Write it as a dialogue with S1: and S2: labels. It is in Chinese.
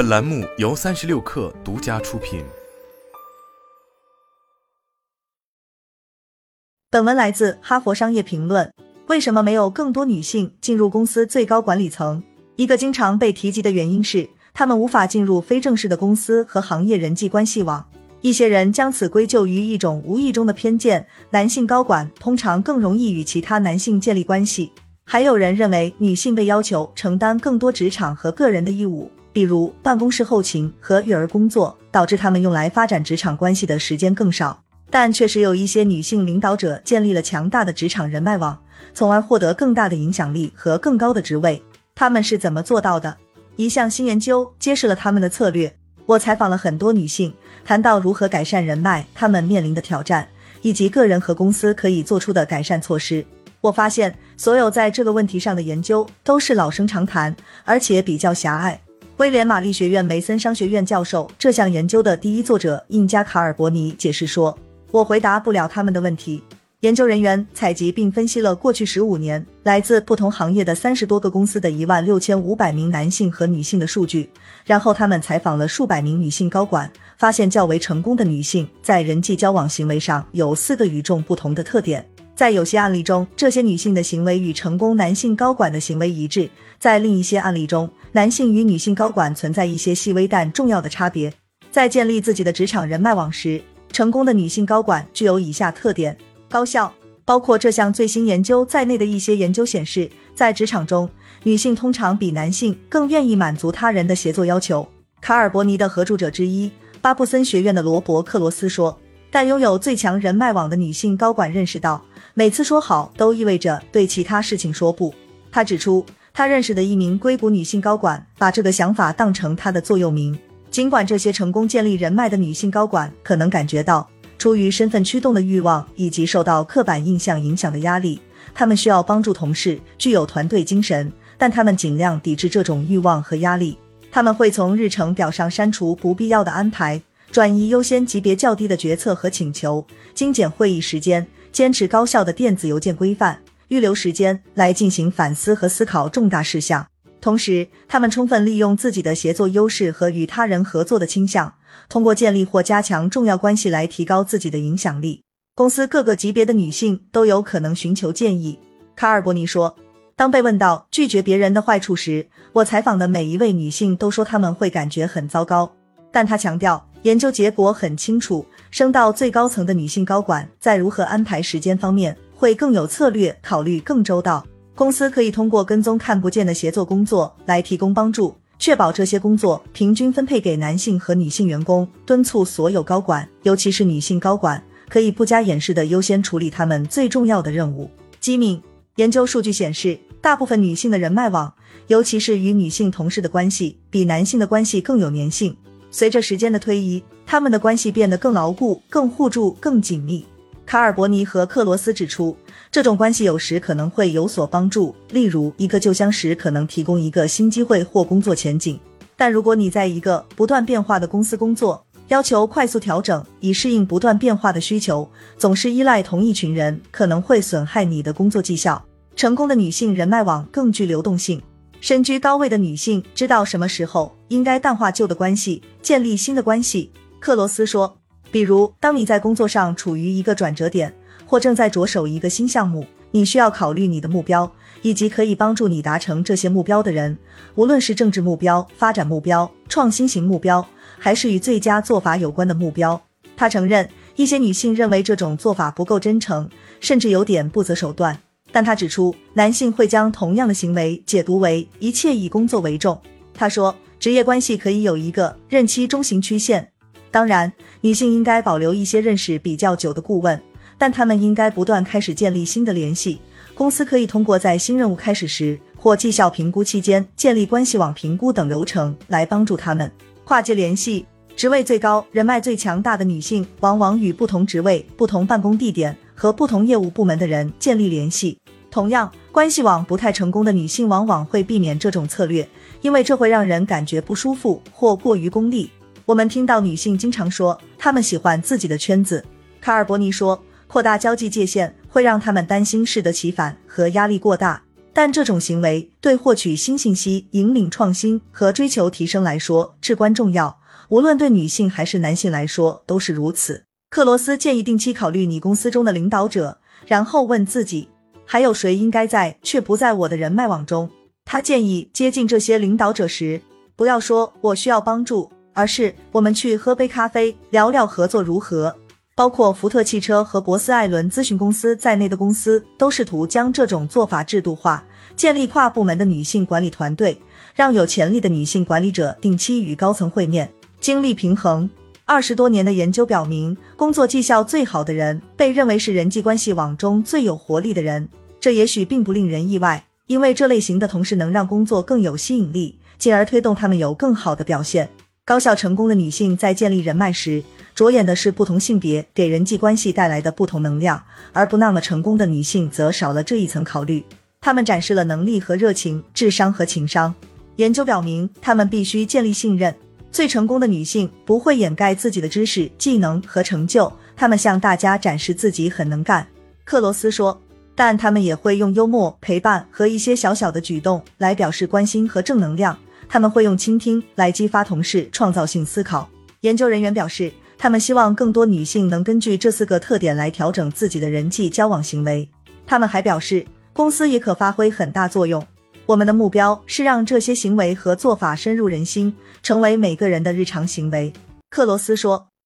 S1: 本栏目由三十六氪独家出品。
S2: 本文来自《哈佛商业评论》。为什么没有更多女性进入公司最高管理层？一个经常被提及的原因是，她们无法进入非正式的公司和行业人际关系网。一些人将此归咎于一种无意中的偏见：男性高管通常更容易与其他男性建立关系。还有人认为，女性被要求承担更多职场和个人的义务，比如办公室后勤和育儿工作，导致他们用来发展职场关系的时间更少。但确实有一些女性领导者建立了强大的职场人脉网，从而获得更大的影响力和更高的职位。他们是怎么做到的？一项新研究揭示了他们的策略。我采访了很多女性，谈到如何改善人脉，她们面临的挑战，以及个人和公司可以做出的改善措施。我发现，所有在这个问题上的研究都是老生常谈，而且比较狭隘。威廉玛丽学院梅森商学院教授、这项研究的第一作者印加卡尔伯尼解释说：“我回答不了他们的问题。”研究人员采集并分析了过去十五年来自不同行业的三十多个公司的一万六千五百名男性和女性的数据，然后他们采访了数百名女性高管，发现较为成功的女性在人际交往行为上有四个与众不同的特点。在有些案例中，这些女性的行为与成功男性高管的行为一致；在另一些案例中，男性与女性高管存在一些细微但重要的差别。在建立自己的职场人脉网时，成功的女性高管具有以下特点。高效，包括这项最新研究在内的一些研究显示，在职场中，女性通常比男性更愿意满足他人的协作要求。卡尔伯尼的合著者之一，巴布森学院的罗伯克罗斯说：“但拥有最强人脉网的女性高管认识到，每次说好都意味着对其他事情说不。”他指出，他认识的一名硅谷女性高管把这个想法当成她的座右铭。尽管这些成功建立人脉的女性高管可能感觉到。出于身份驱动的欲望以及受到刻板印象影响的压力，他们需要帮助同事，具有团队精神，但他们尽量抵制这种欲望和压力。他们会从日程表上删除不必要的安排，转移优先级别较低的决策和请求，精简会议时间，坚持高效的电子邮件规范，预留时间来进行反思和思考重大事项。同时，他们充分利用自己的协作优势和与他人合作的倾向。通过建立或加强重要关系来提高自己的影响力。公司各个级别的女性都有可能寻求建议。卡尔伯尼说：“当被问到拒绝别人的坏处时，我采访的每一位女性都说她们会感觉很糟糕。但他强调，研究结果很清楚，升到最高层的女性高管在如何安排时间方面会更有策略，考虑更周到。公司可以通过跟踪看不见的协作工作来提供帮助。”确保这些工作平均分配给男性和女性员工，敦促所有高管，尤其是女性高管，可以不加掩饰的优先处理他们最重要的任务。机敏研究数据显示，大部分女性的人脉网，尤其是与女性同事的关系，比男性的关系更有粘性。随着时间的推移，他们的关系变得更牢固、更互助、更紧密。卡尔伯尼和克罗斯指出，这种关系有时可能会有所帮助，例如一个旧相识可能提供一个新机会或工作前景。但如果你在一个不断变化的公司工作，要求快速调整以适应不断变化的需求，总是依赖同一群人，可能会损害你的工作绩效。成功的女性人脉网更具流动性，身居高位的女性知道什么时候应该淡化旧的关系，建立新的关系。克罗斯说。比如，当你在工作上处于一个转折点，或正在着手一个新项目，你需要考虑你的目标，以及可以帮助你达成这些目标的人，无论是政治目标、发展目标、创新型目标，还是与最佳做法有关的目标。他承认，一些女性认为这种做法不够真诚，甚至有点不择手段。但他指出，男性会将同样的行为解读为一切以工作为重。他说，职业关系可以有一个任期中型曲线。当然，女性应该保留一些认识比较久的顾问，但他们应该不断开始建立新的联系。公司可以通过在新任务开始时或绩效评估期间建立关系网评估等流程来帮助他们跨界联系。职位最高、人脉最强大的女性，往往与不同职位、不同办公地点和不同业务部门的人建立联系。同样，关系网不太成功的女性往往会避免这种策略，因为这会让人感觉不舒服或过于功利。我们听到女性经常说，她们喜欢自己的圈子。卡尔伯尼说，扩大交际界限会让他们担心适得其反和压力过大。但这种行为对获取新信息、引领创新和追求提升来说至关重要，无论对女性还是男性来说都是如此。克罗斯建议定期考虑你公司中的领导者，然后问自己，还有谁应该在却不在我的人脉网中。他建议接近这些领导者时，不要说我需要帮助，而是我们去喝杯咖啡，聊聊合作如何。包括福特汽车和博斯艾伦咨询公司在内的公司都试图将这种做法制度化，建立跨部门的女性管理团队，让有潜力的女性管理者定期与高层会面，精力平衡。二十多年的研究表明，工作绩效最好的人被认为是人际关系网中最有活力的人。这也许并不令人意外，因为这类型的同事能让工作更有吸引力，进而推动他们有更好的表现。高效成功的女性在建立人脉时，着眼的是不同性别给人际关系带来的不同能量，而不那么成功的女性则少了这一层考虑。她们展示了能力和热情、智商和情商。研究表明，她们必须建立信任。最成功的女性不会掩盖自己的知识、技能和成就，她们向大家展示自己很能干。克罗斯说，但她们也会用幽默、陪伴和一些小小的举动来表示关心和正能量。他们会用倾听来激发同事创造性思考。研究人员表示，他们希望更多女性能根据这四个特点来调整自己的人际交往行为。他们还表示，公司也可发挥很大作用。我们的目标是让这些行为和做法深入人心，成为每个人的日常行为。克罗斯说。